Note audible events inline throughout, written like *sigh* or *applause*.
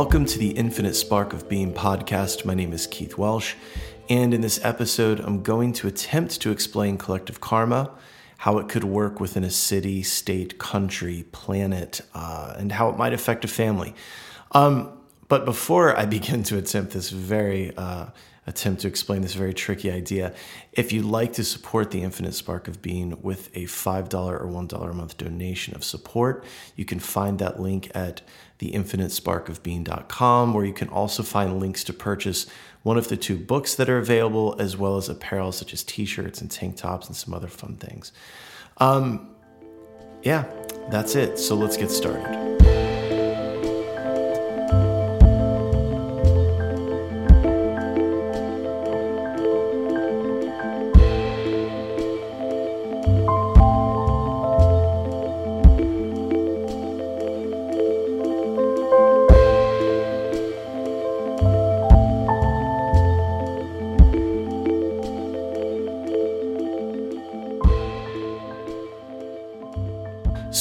Welcome to the Infinite Spark of Being podcast. My name is Keith Welsh, and in this episode, I'm going to attempt to explain collective karma, how it could work within a city, state, country, planet, uh, and how it might affect a family. Um, but before I *laughs* begin to attempt this very uh, attempt to explain this very tricky idea. If you'd like to support the Infinite Spark of Being with a $5 or $1 a month donation of support, you can find that link at theinfinitesparkofbeing.com, where you can also find links to purchase one of the two books that are available, as well as apparel such as t shirts and tank tops and some other fun things. Um, yeah, that's it. So let's get started.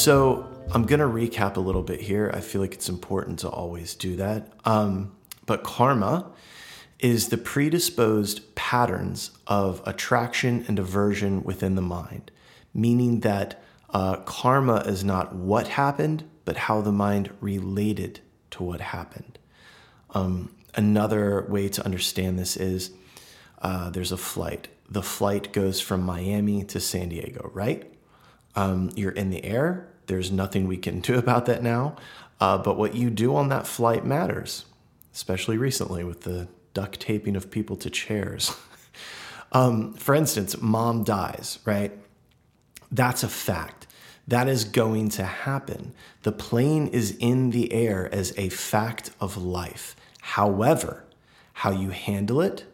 So I'm going to recap a little bit here. I feel like it's important to always do that. Um, but karma is the predisposed patterns of attraction and aversion within the mind, meaning that uh, karma is not what happened, but how the mind related to what happened. Um, another way to understand this is uh, there's a flight. The flight goes from Miami to San Diego, right? Um, you're in the air, there's nothing we can do *laughs* about that now. Uh, but what you do on that flight matters, especially recently with the duct taping of people to chairs. *laughs* um, for instance, mom dies, right? That's a fact. That is going to happen. The plane is in the air as a fact of life. However, how you handle it,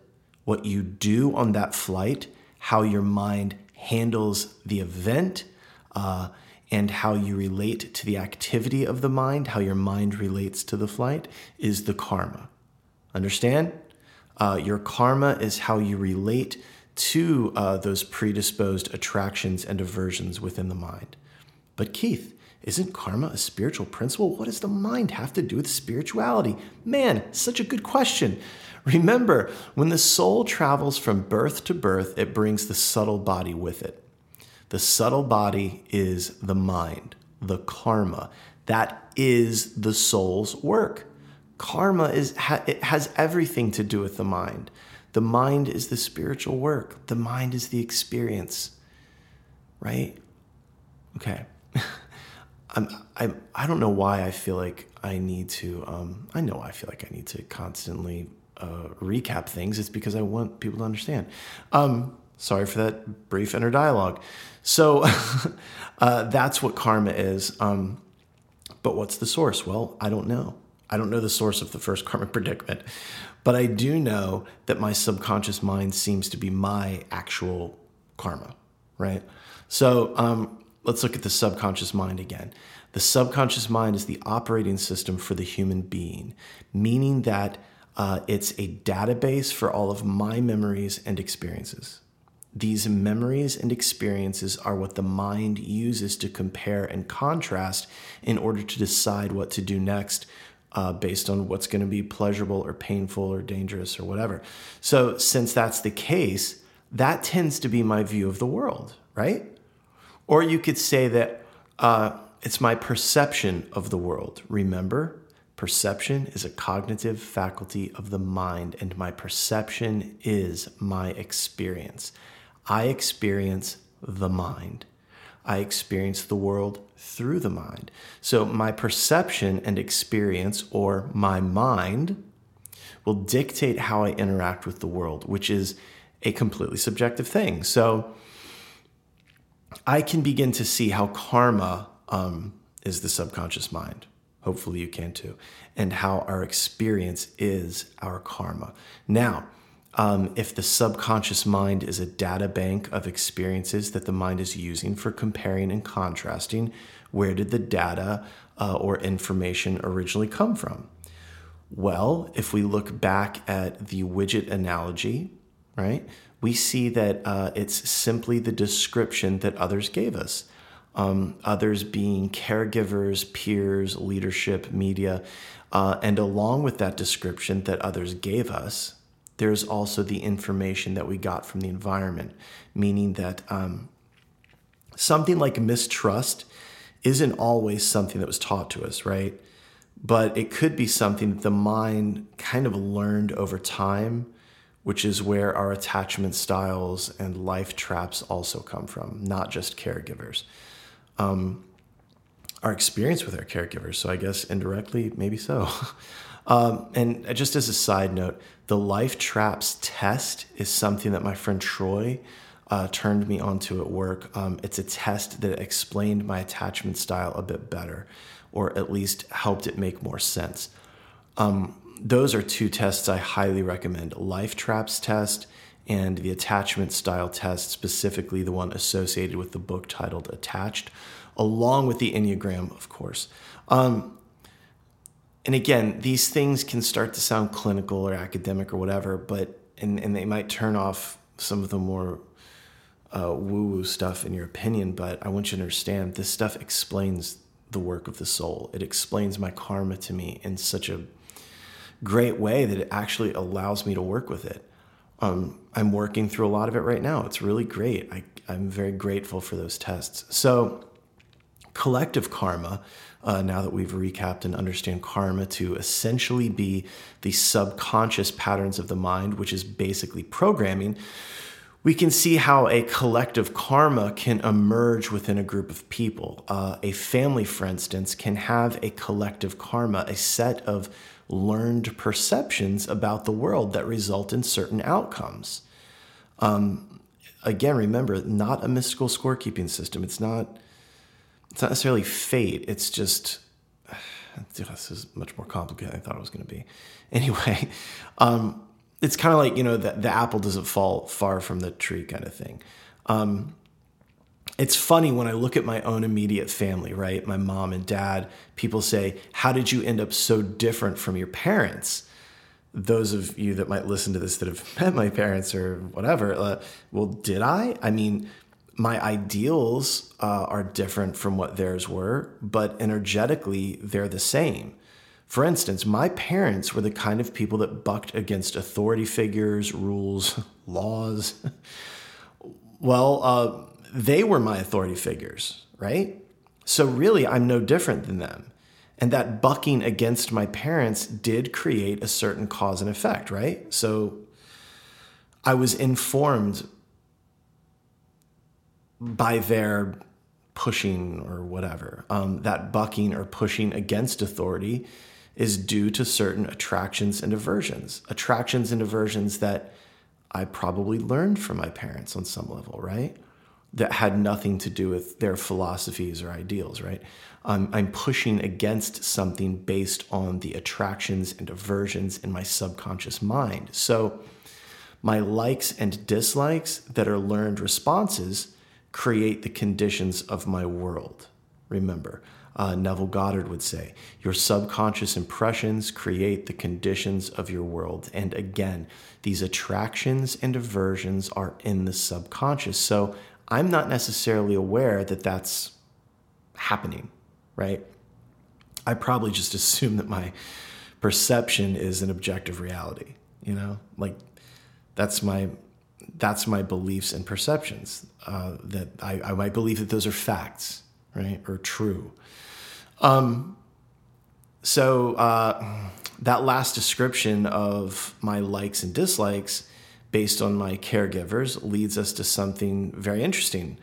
what you do on that flight, how your mind handles the event, uh, and how you relate to the activity of the mind, how your mind relates to the flight, is the karma. Understand? Uh, your karma is how you relate to uh, those predisposed attractions and aversions within the mind. But Keith, isn't karma a spiritual principle? What does the mind have to do with spirituality? Man, such a good question. Remember, when the soul travels from birth to birth, it brings the subtle body with it. The subtle body is the mind, the karma. That is the soul's work. Karma is it has everything to do with the mind. The mind is the spiritual work. The mind is the experience. Right? Okay. *laughs* I'm, I'm, I don't know why I feel like I need to, um, I know I feel like I need to constantly uh, recap things. It's because I want people to understand. Um, sorry for that brief inner dialogue. So *laughs* uh, that's what karma is. Um, but what's the source? Well, I don't know. I don't know the source of the first *laughs* karmic predicament, but I do know that my subconscious mind seems to be my actual karma, right? So um, let's look at the subconscious mind again. The subconscious mind is the operating system for the human being, meaning that uh, it's a database for all of my memories and experiences. These memories and experiences are what the mind uses to compare and contrast in order to decide what to do next uh, based on what's going to be pleasurable or painful or dangerous or whatever. So, since that's the case, that tends to be my view of the world, right? Or you could say that uh, it's my perception of the world. Remember, perception is a cognitive faculty of the mind, and my perception is my experience. I experience the mind. I experience the world through the mind. So my perception and experience, or my mind, will dictate how I interact with the world, which is a completely subjective thing. So I can begin to see how karma um, is the subconscious mind. Hopefully, you can too, and how our experience is our karma. Now, um, if the subconscious mind is a data bank of experiences that the mind is using for comparing and contrasting, where did the data uh, or information originally come from? Well, if we look back at the widget analogy, right, we see that uh, it's simply the description that others gave us. Um, others being caregivers, peers, leadership, media. Uh, and along with that description that others gave us, there's also the information that we got from the environment, meaning that um, something like mistrust isn't always something that was taught to us, right? But it could be something that the mind kind of learned over time, which is where our attachment styles and life traps also come from, not just caregivers. Um, our experience with our caregivers. So I guess indirectly, maybe so. *laughs* Um, and just as a side note, the Life Traps test is something that my friend Troy uh, turned me onto at work. Um, it's a test that explained my attachment style a bit better, or at least helped it make more sense. Um, those are two tests I highly recommend Life Traps test and the attachment style test, specifically the one associated with the book titled Attached, along with the Enneagram, of course. Um, and again, these things can start to sound clinical or academic or whatever, but and, and they might turn off some of the more uh, woo woo stuff in your opinion. But I want you to understand this stuff explains the work of the soul. It explains my karma to me in such a great way that it actually allows me to work with it. Um, I'm working through a lot of it right now. It's really great. I, I'm very grateful for those tests. So, collective karma uh, now that we've recapped and understand karma to essentially be the subconscious patterns of the mind, which is basically programming, we can see how a collective karma can emerge within a group of people. Uh, a family, for instance, can have a collective karma, a set of learned perceptions about the world that result in certain outcomes. Um, again, remember, not a mystical scorekeeping system. It's not it's not necessarily fate. It's just *sighs* this is much more complicated than I thought it was going to be. *laughs* Anyway, um, it's kind of like you know the, the apple doesn't fall far from the tree kind of thing. Um, it's funny when I look at my own immediate family, right? My mom and dad. People say, "How did you end up so different from your parents?" Those of you that might listen to this that have *laughs* met my parents or whatever, uh, well, did I? I mean, my ideals uh, are different from what theirs were, but energetically, they're the same. For instance, my parents were the kind of people that bucked against authority figures, rules, *laughs* laws. *laughs* well, uh, they were my authority figures, right? So, really, I'm no different than them. And that bucking against my parents did create a certain cause and effect, right? So, I was informed by their pushing or whatever. Um, that bucking or pushing against authority is due to certain attractions and aversions. Attractions and aversions that I probably learned from my parents on some level, right? That had nothing to do with their philosophies or ideals, right? Um, I'm pushing against something based on the attractions and aversions in my subconscious mind. So, my likes and dislikes that are learned responses create the conditions of my world. Remember, uh, Neville Goddard would say, Your subconscious impressions create the conditions of your world. And again, these attractions and aversions are in the subconscious. So I'm not necessarily aware that that's happening, right? I probably just *laughs* assume that my perception is an objective reality, you know? Like that's my that's my beliefs and perceptions. Uh, that I, I might believe that those are facts, right, or true. Um, so uh, that last description of my likes and dislikes based on my caregivers leads us to something very interesting.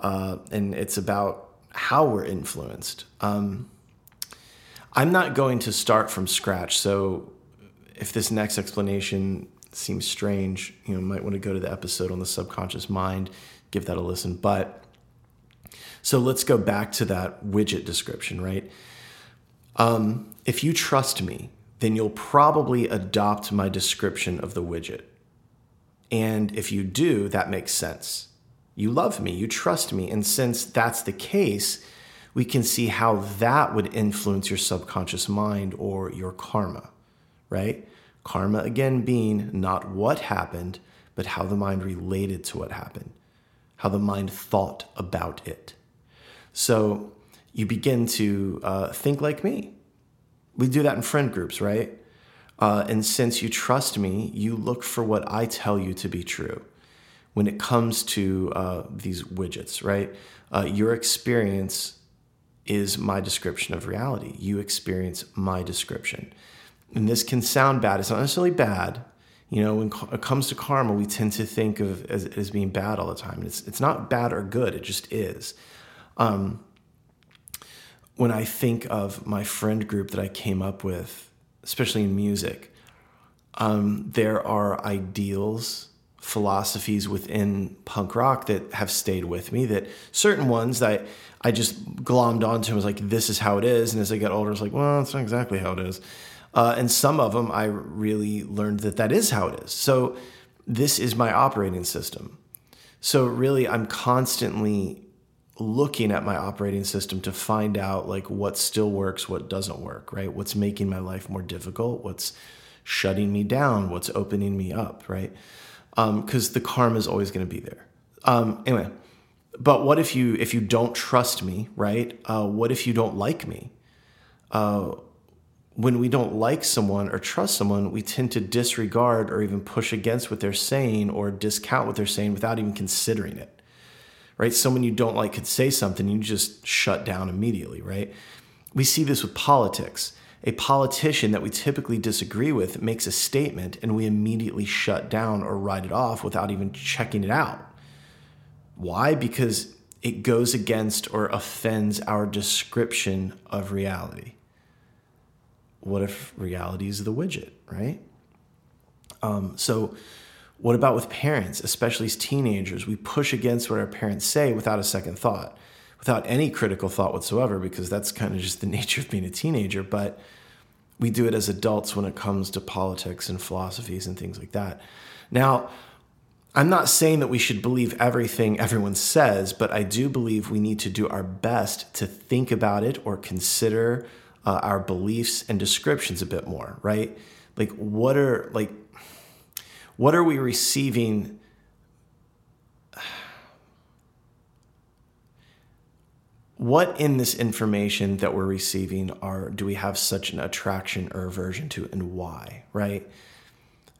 Uh, and it's about how we're influenced. Um, I'm not going to start from scratch. So if this next explanation seems strange, you know, might want to go to the episode on the subconscious mind, give that a listen. But so let's go back to that widget description, right? Um, if you trust me, then you'll probably adopt my description of the widget. And if you do, that makes sense. You love me, you trust me. And since that's the case, we can see how that would influence your subconscious mind or your karma, right? Karma, again, being not what happened, but how the mind related to what happened, how the mind thought about it. So you begin to uh, think like me. We do that in friend groups, right? Uh, and since you trust me, you look for what I tell you to be true. When it comes to uh, these widgets, right? Uh, your experience is my description of reality. You experience my description and this can sound bad. It's not necessarily bad. You know, when it comes to karma, we tend to think of as, as being bad all the time. It's it's not bad or good. It just is. Um, when I think of my friend group that I came up with, especially in music, um, there are ideals, philosophies within punk rock that have stayed with me. That certain ones that I, I just glommed onto and was like, "This is how it is." And as I got older, I was like, "Well, it's not exactly how it is." Uh, and some of them I really learned that that is how it is. So this is my operating system. So really, I'm constantly looking at my operating system to find out like what still works, what doesn't work, right? What's making my life more difficult, what's shutting me down, what's opening me up, right? Because um, the karma is always going to be there. Um, anyway, but what if you if you don't trust me, right? Uh, what if you don't like me? Uh, when we don't like someone or trust someone, we tend to disregard or even push against what they're saying or discount what they're saying without even considering it. Right? Someone you don't like could say something, you just shut down immediately, right? We see this with politics. A politician that we typically disagree with makes a statement and we immediately shut down or write it off without even checking it out. Why? Because it goes against or offends our description of reality what if reality is the widget, right? Um, so, what about with parents, especially as teenagers? We push against what our parents say without a second thought, without any critical thought whatsoever, because that's kind of just the *laughs* nature of being a teenager. But we do it as adults when it comes to politics and philosophies and things like that. Now, I'm not saying that we should believe everything everyone says, but I do believe we need to do our best to think about it or consider uh, our beliefs and descriptions a bit more, right? Like, what are like, what are we receiving? *sighs* What in this information that we're receiving are do we have such an attraction or aversion to, and why? Right?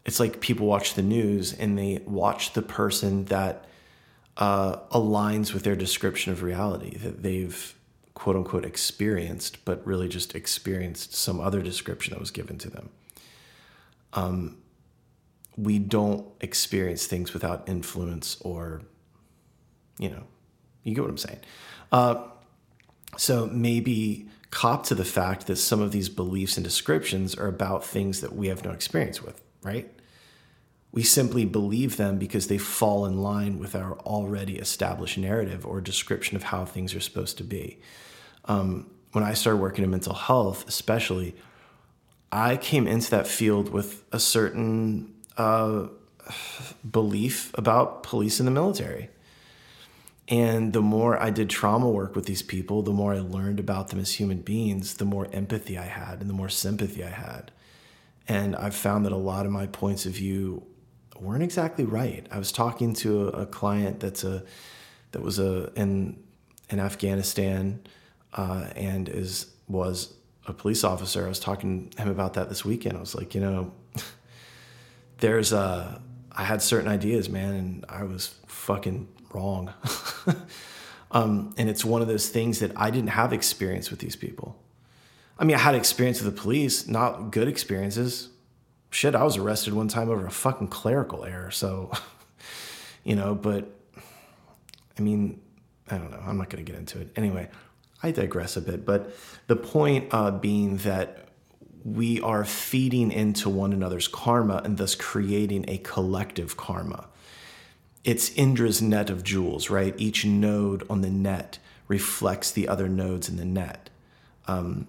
It's like people watch the news and they watch the person that uh, aligns with their description of reality that they've quote unquote experienced, but really just experienced some other description that was given to them. Um, we don't experience things without influence or, you know, You get what I'm saying? Uh, so maybe cop to the fact that some of these beliefs and descriptions are about things that we have no experience with, right? We simply believe them because they fall in line with our already established narrative or description of how things are supposed to be. Um, when I started working in mental health, especially, I came into that field with a certain uh, belief about police and the military. And the more I did trauma work with these people, the more I learned about them as human beings, the more empathy I had and the more sympathy I had. And I've found that a lot of my points of view weren't exactly right. I was talking to a, a client that's a that was a in in Afghanistan uh, and is was a police officer. I was talking to him about that this weekend. I was like, you know, *laughs* there's a I had certain ideas, man, and I was fucking wrong. *laughs* um, and it's one of those things that I didn't have experience with these people. I mean, I had experience with the police, not good experiences. Shit, I was arrested one time over a fucking clerical error. So, *laughs* you know, but I mean, I don't know. I'm not going to get into it. Anyway, I digress a bit. But the point uh, being that we are feeding into one another's karma and thus creating a collective karma it's Indra's net of jewels, right? Each node on the net reflects the other nodes in the net. Um,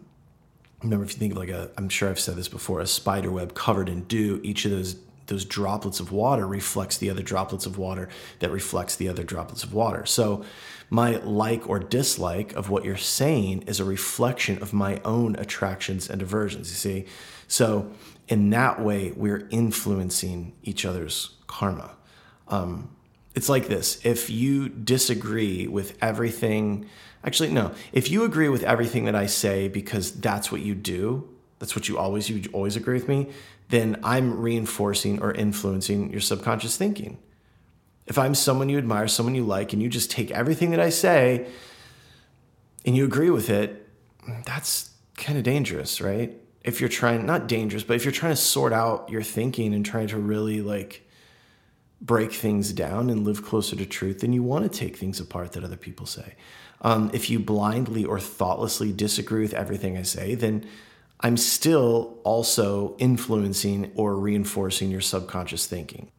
remember, if you think of like a, I'm sure I've said this before, a spider web covered in dew, each of those those droplets of water reflects the other droplets of water that reflects the other droplets of water. So my like or dislike of what you're saying is a reflection of my own attractions and aversions, you see? So in that way, we're influencing each other's karma. Um, it's like this if you disagree with everything actually no if you agree with everything that i say because that's what you do that's what you always you always agree with me then i'm reinforcing or influencing your subconscious thinking if i'm someone you admire someone you like and you just take everything that i say and you agree with it that's kind of dangerous right if you're trying not dangerous but if you're trying to sort out your thinking and trying to really like break things down and live closer to truth, then you want to take things apart that other people say. Um, if you blindly or thoughtlessly disagree with everything I say, then I'm still also influencing or reinforcing your subconscious thinking.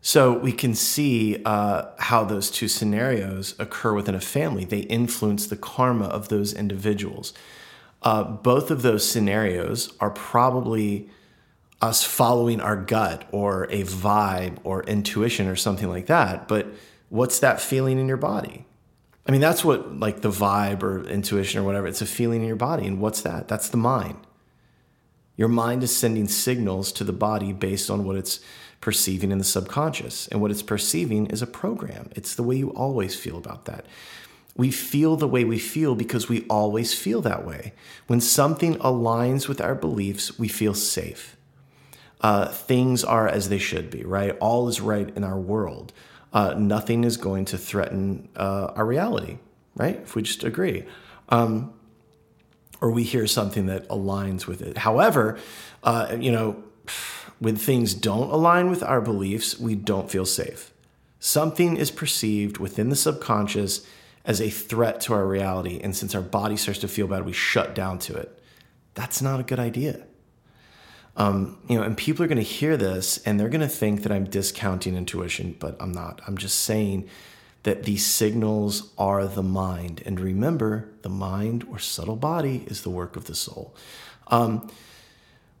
So we can see uh, how those two scenarios occur within a family. They influence the karma of those individuals. Uh, both of those scenarios are probably us following our gut or a vibe or intuition or something like that. But what's that feeling in your body? I mean, that's what like the vibe or intuition or whatever, it's a feeling in your body. And what's that? That's the mind. Your mind is sending signals to the body based on what it's perceiving in the subconscious. And what it's perceiving is a program. It's the way you always feel about that. We feel the way we feel because we always feel that way. When something aligns with our beliefs, we feel safe uh, things are as they should be, right? All is right in our world. Uh, nothing is going to threaten uh, our reality, right? If we just agree. Um, or we hear something that aligns with it. However, uh, you know, when things don't align with our beliefs, we don't feel safe. Something is perceived within the subconscious as a threat to our reality. And since our body starts to feel bad, we shut down to it. That's not a good idea. Um, you know, and people are going to hear this and they're going to think that I'm discounting intuition, but I'm not. I'm just saying that these signals are the mind. And remember, the mind or subtle body is the work of the soul. Um,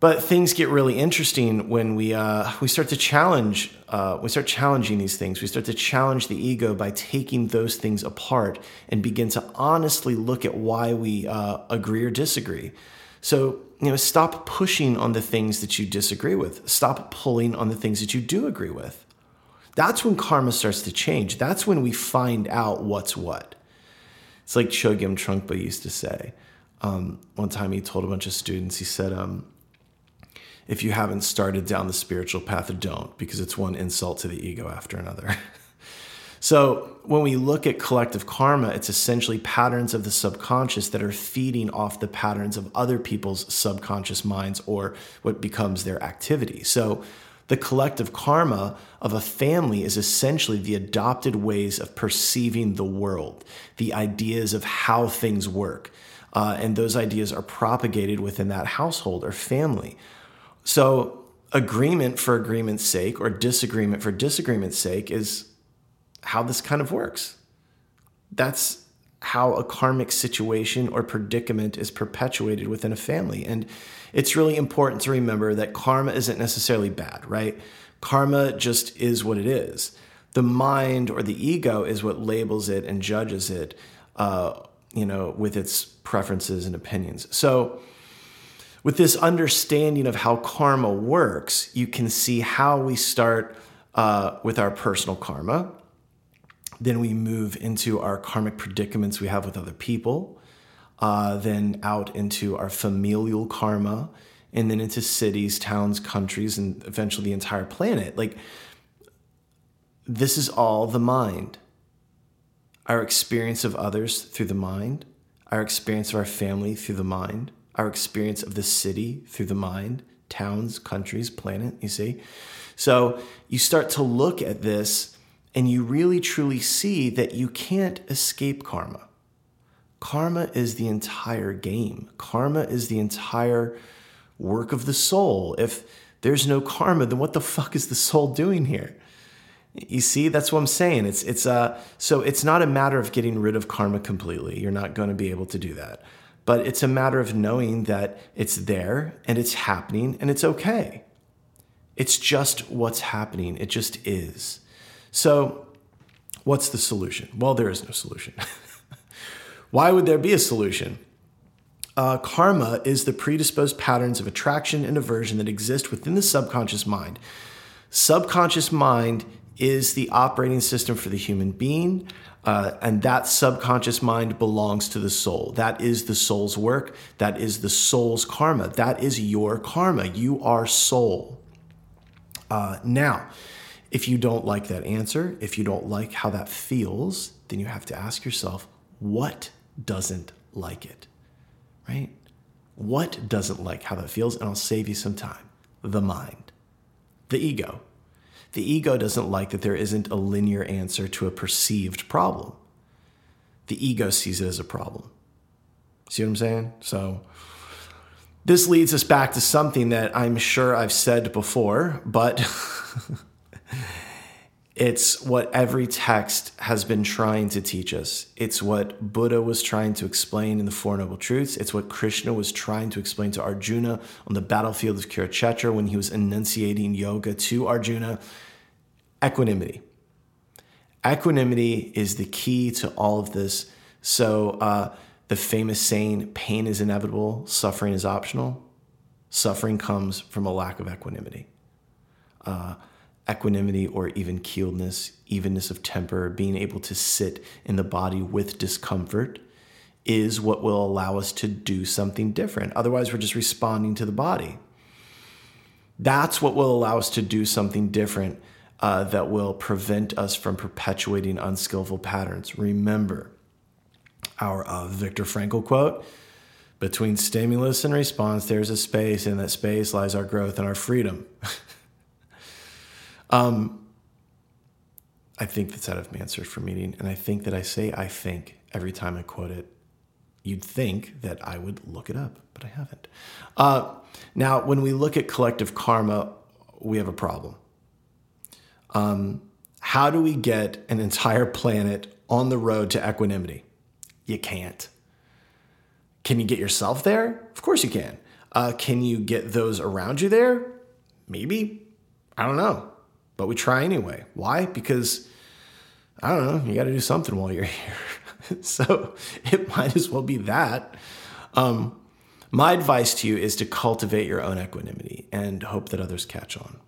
but things get really interesting when we uh, we start to challenge uh, we start challenging these things. We start to challenge the ego by taking those things apart and begin to honestly look at why we uh, agree or disagree. So you know, stop pushing on the things that you disagree with. Stop pulling on the things that you do agree with. That's when karma starts to change. That's when we find out what's what. It's like Chogyam Trungpa used to say. Um, one time he told a bunch of students, he said, um, if you haven't started down the spiritual path, don't, because it's one insult to the ego after another. *laughs* So, when we look at collective karma, it's essentially patterns of the subconscious that are feeding off the patterns of other people's subconscious minds or what becomes their activity. So, The collective karma of a family is essentially the adopted ways of perceiving the world, the ideas of how things work. Uh, and those ideas are propagated within that household or family. So, agreement for agreement's sake or disagreement for disagreement's sake is how this kind of works. That's how a karmic situation or predicament is perpetuated within a family. And it's really important to remember that karma isn't necessarily bad, right? Karma just is what it is. The mind or the ego is what labels it and judges it, uh, you know, with its preferences and opinions. So, with this understanding of how karma works, you can see how we start uh, with our personal karma. Then we move into our karmic predicaments we have with other people uh, then out into our familial karma, and then into cities, towns, countries, and eventually the entire planet. Like, this is all the mind. Our experience of others through the mind, our experience of our family through the mind, our experience of the city through the mind, towns, countries, planet, you see? So you start to look at this and you really truly see that you can't escape karma. Karma is the entire game. Karma is the entire work of the soul. If there's no karma, then what the fuck is the soul doing here? You see, that's what I'm saying. It's it's uh so it's not a matter of getting rid of karma completely. You're not going to be able to do that. But it's a matter of knowing that it's there and it's happening and it's okay. It's just what's happening. It just is. So, what's the solution? Well, there is no solution. *laughs* Why would there be a solution? Uh, karma is the predisposed patterns of attraction and aversion that exist within the subconscious mind. Subconscious mind is the operating system for the human being, uh, and that subconscious mind belongs to the soul. That is the soul's work. That is the soul's karma. That is your karma. You are soul. Uh, now, if you don't like that answer, if you don't like how that feels, then you have to ask yourself, what doesn't like it, right? What doesn't like how that feels? And I'll save you some time. The mind, the ego. The ego doesn't like that there isn't a linear answer to a perceived problem. The ego sees it as a problem. See what I'm saying? So, this leads us back to something that I'm sure I've said before, but *laughs* It's what every text has been trying to teach us. It's what Buddha was trying to explain in the Four Noble Truths. It's what Krishna was trying to explain to Arjuna on the battlefield of Kurukshetra when he was enunciating yoga to Arjuna. Equanimity. Equanimity is the key to all of this. So, uh, the famous saying, pain is inevitable, suffering is optional. Suffering comes from a lack of equanimity. Uh, equanimity or even keeledness, evenness of temper, being able to sit in the body with discomfort is what will allow us to do something different. Otherwise, we're just responding to the body. That's what will allow us to do something different uh, that will prevent us from perpetuating unskillful patterns. Remember our uh, Viktor Frankl quote between stimulus and response, there's a space, and that space lies our growth and our freedom. *laughs* Um, I think that's out of Mansard meeting, and I think that I say I think every time I quote it. You'd think that I would look it up, but I haven't. Uh, now, when we look at collective karma, we have a problem. Um, how do we get an entire planet on the road to equanimity? You can't. Can you get yourself there? Of course you can. Uh, can you get those around you there? Maybe. I don't know but we try anyway. Why? Because I don't know, you got to do something while you're *laughs* here. so it might as well be that. Um, my advice to you is to cultivate your own equanimity and hope that others catch on.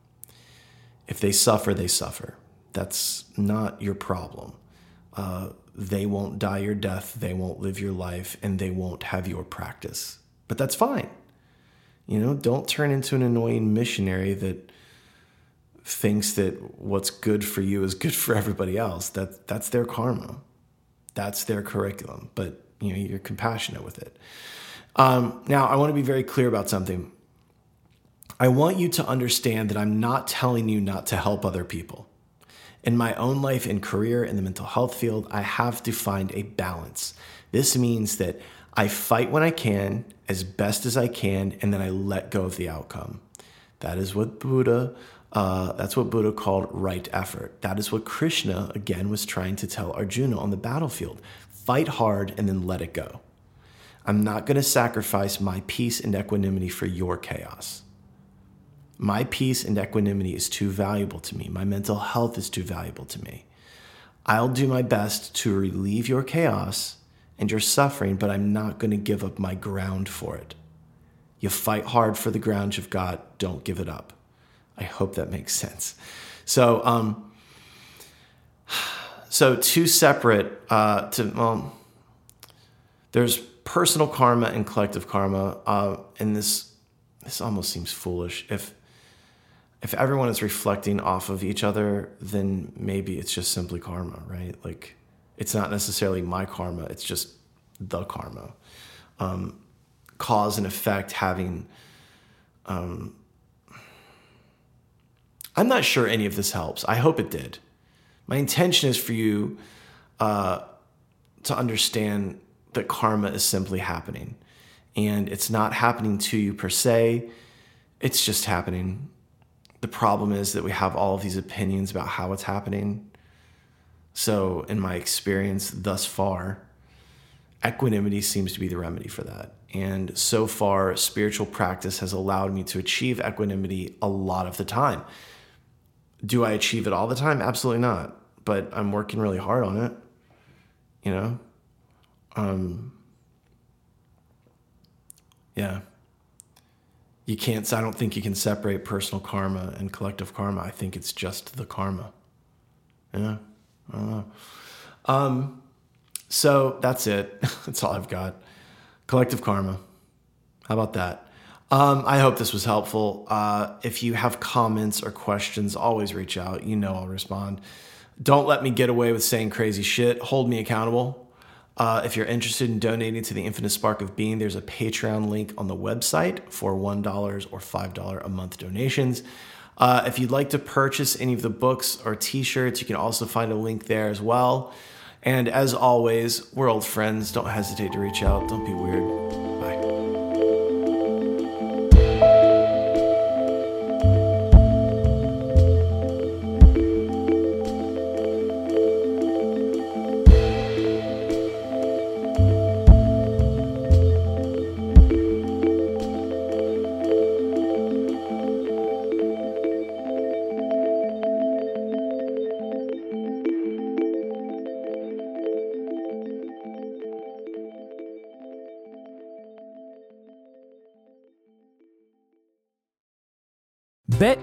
If they suffer, they suffer. That's not your problem. Uh, they won't die your death, they won't live your life, and they won't have your practice. But that's fine. You know, don't turn into an annoying missionary that thinks that what's good for you is good for everybody else, that that's their karma. That's their curriculum. But you know, you're compassionate with it. Um, now, I want to be very clear about something. I want you to understand that I'm not telling you not to help other people. In my own life and career in the mental health field, I have to find a balance. This means that I fight when I can, as best as I can, and then I let go of the outcome. That is what Buddha, uh, that's what Buddha called right effort. That is what Krishna, again, was trying to tell Arjuna on the battlefield. Fight hard and then let it go. I'm not going to sacrifice my peace and equanimity for your chaos. My peace and equanimity is too valuable to me. My mental health is too valuable to me. I'll do my best to relieve your chaos and your suffering, but I'm not going to give up my ground for it. You fight hard for the ground you've got, don't give it up. I hope that makes sense. So, um, so two separate uh, to well, there's personal karma and collective karma, uh, and this this almost seems foolish. If if everyone is reflecting off of each other, then maybe it's just simply karma, right? Like it's not necessarily my karma, it's just the karma. Um, cause and effect having. Um, I'm not sure any of this helps. I hope it did. My intention is for you uh, to understand that karma is simply happening. And it's not happening to you per se, it's just happening the problem is that we have all of these opinions about how it's happening. So, in my experience thus far, equanimity seems to be the remedy for that. And so far, spiritual practice has allowed me to achieve equanimity a lot of the time. Do I achieve it all the time? Absolutely not. But I'm working really hard on it. You know? Um, yeah you can't i don't think you can separate personal karma and collective karma i think it's just the karma yeah i don't know um, so that's it *laughs* that's all i've got collective karma how about that um, i hope this was helpful uh, if you have comments or questions always reach out you know i'll respond don't let me get away with saying crazy shit hold me accountable uh, if you're interested in donating to the Infinite Spark of Being, there's a Patreon link on the website for $1 or $5 a month donations. Uh, if you'd like to purchase any of the books or t shirts, you can also find a link there as well. And as always, we're old friends. Don't hesitate to reach out. Don't be weird.